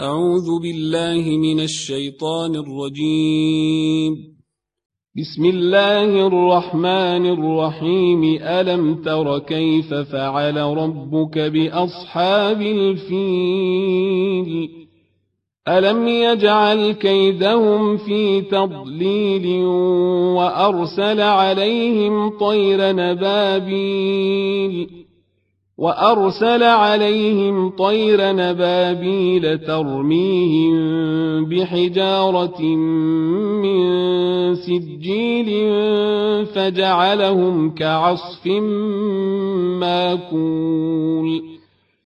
أعوذ بالله من الشيطان الرجيم. بسم الله الرحمن الرحيم. ألم تر كيف فعل ربك بأصحاب الفيل؟ ألم يجعل كيدهم في تضليل وأرسل عليهم طير نبابيل؟ وأرسل عليهم طير نبابيل ترميهم بحجارة من سجيل فجعلهم كعصف ماكول.